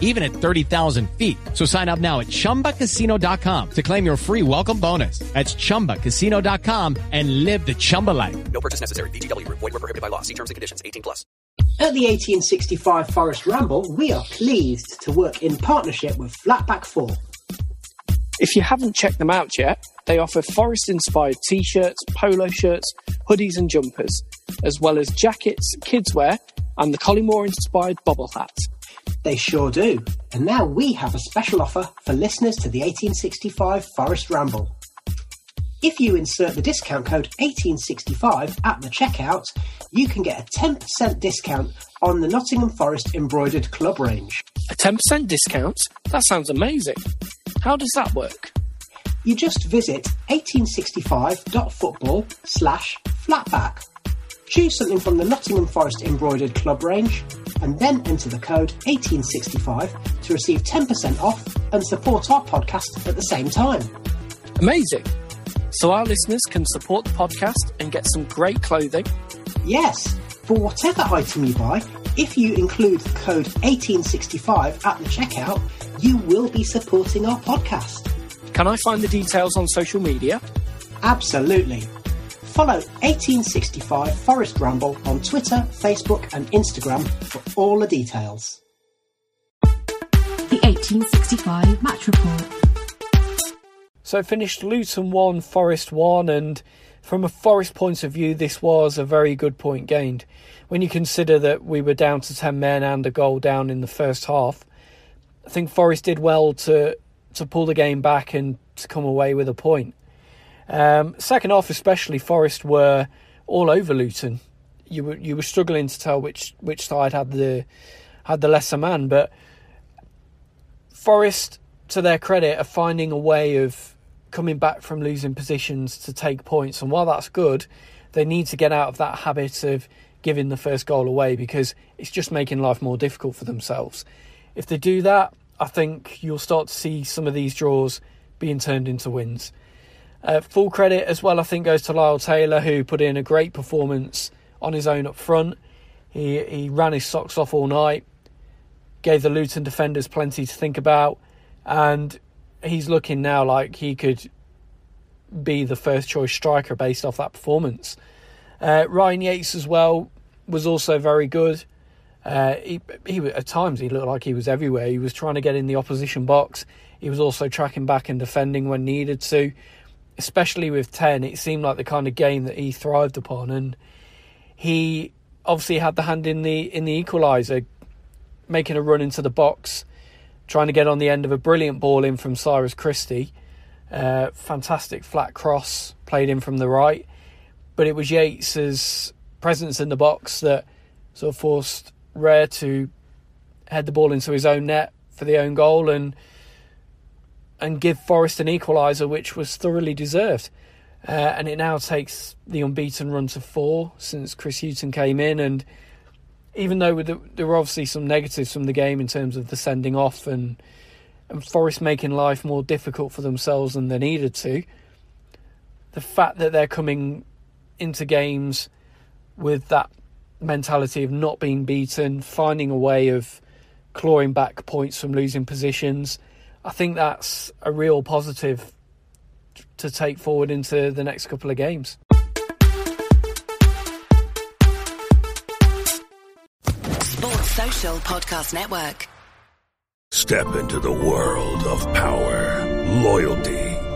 even at 30,000 feet. So sign up now at ChumbaCasino.com to claim your free welcome bonus. That's ChumbaCasino.com and live the Chumba life. No purchase necessary. VGW. Void were prohibited by law. See terms and conditions. 18 plus. At the 1865 Forest Ramble, we are pleased to work in partnership with Flatback 4. If you haven't checked them out yet, they offer forest inspired t shirts, polo shirts, hoodies, and jumpers, as well as jackets, kids' wear, and the Collymore inspired bobble hats. They sure do. And now we have a special offer for listeners to the 1865 Forest Ramble. If you insert the discount code 1865 at the checkout, you can get a 10% discount on the Nottingham Forest embroidered club range. A 10% discount? That sounds amazing. How does that work? You just visit 1865.football slash flatback. Choose something from the Nottingham Forest embroidered club range and then enter the code 1865 to receive 10% off and support our podcast at the same time. Amazing. So our listeners can support the podcast and get some great clothing. Yes, for whatever item you buy, if you include the code 1865 at the checkout, you will be supporting our podcast. Can I find the details on social media? Absolutely. Follow 1865 Forest Ramble on Twitter, Facebook, and Instagram for all the details. The 1865 Match Report. So finished Luton 1, Forest 1, and from a Forest point of view, this was a very good point gained. When you consider that we were down to 10 men and a goal down in the first half, I think Forest did well to to pull the game back and to come away with a point. Um, second half, especially, Forest were all over Luton. You were you were struggling to tell which which side had the had the lesser man, but Forest, to their credit, are finding a way of coming back from losing positions to take points. And while that's good, they need to get out of that habit of giving the first goal away because it's just making life more difficult for themselves. If they do that, I think you'll start to see some of these draws being turned into wins. Uh, full credit as well, I think, goes to Lyle Taylor, who put in a great performance on his own up front. He he ran his socks off all night, gave the Luton defenders plenty to think about, and he's looking now like he could be the first choice striker based off that performance. Uh, Ryan Yates as well was also very good. Uh, he, he at times he looked like he was everywhere. He was trying to get in the opposition box. He was also tracking back and defending when needed to. Especially with ten, it seemed like the kind of game that he thrived upon, and he obviously had the hand in the in the equaliser, making a run into the box, trying to get on the end of a brilliant ball in from Cyrus Christie. Uh, fantastic flat cross played in from the right, but it was Yates's presence in the box that sort of forced Rea to head the ball into his own net for the own goal. And and give Forest an equaliser, which was thoroughly deserved. Uh, and it now takes the unbeaten run to four since Chris Hughton came in. And even though there were obviously some negatives from the game in terms of the sending off and and Forest making life more difficult for themselves than they needed to, the fact that they're coming into games with that mentality of not being beaten, finding a way of clawing back points from losing positions. I think that's a real positive to take forward into the next couple of games. Sports Social Podcast Network. Step into the world of power, loyalty,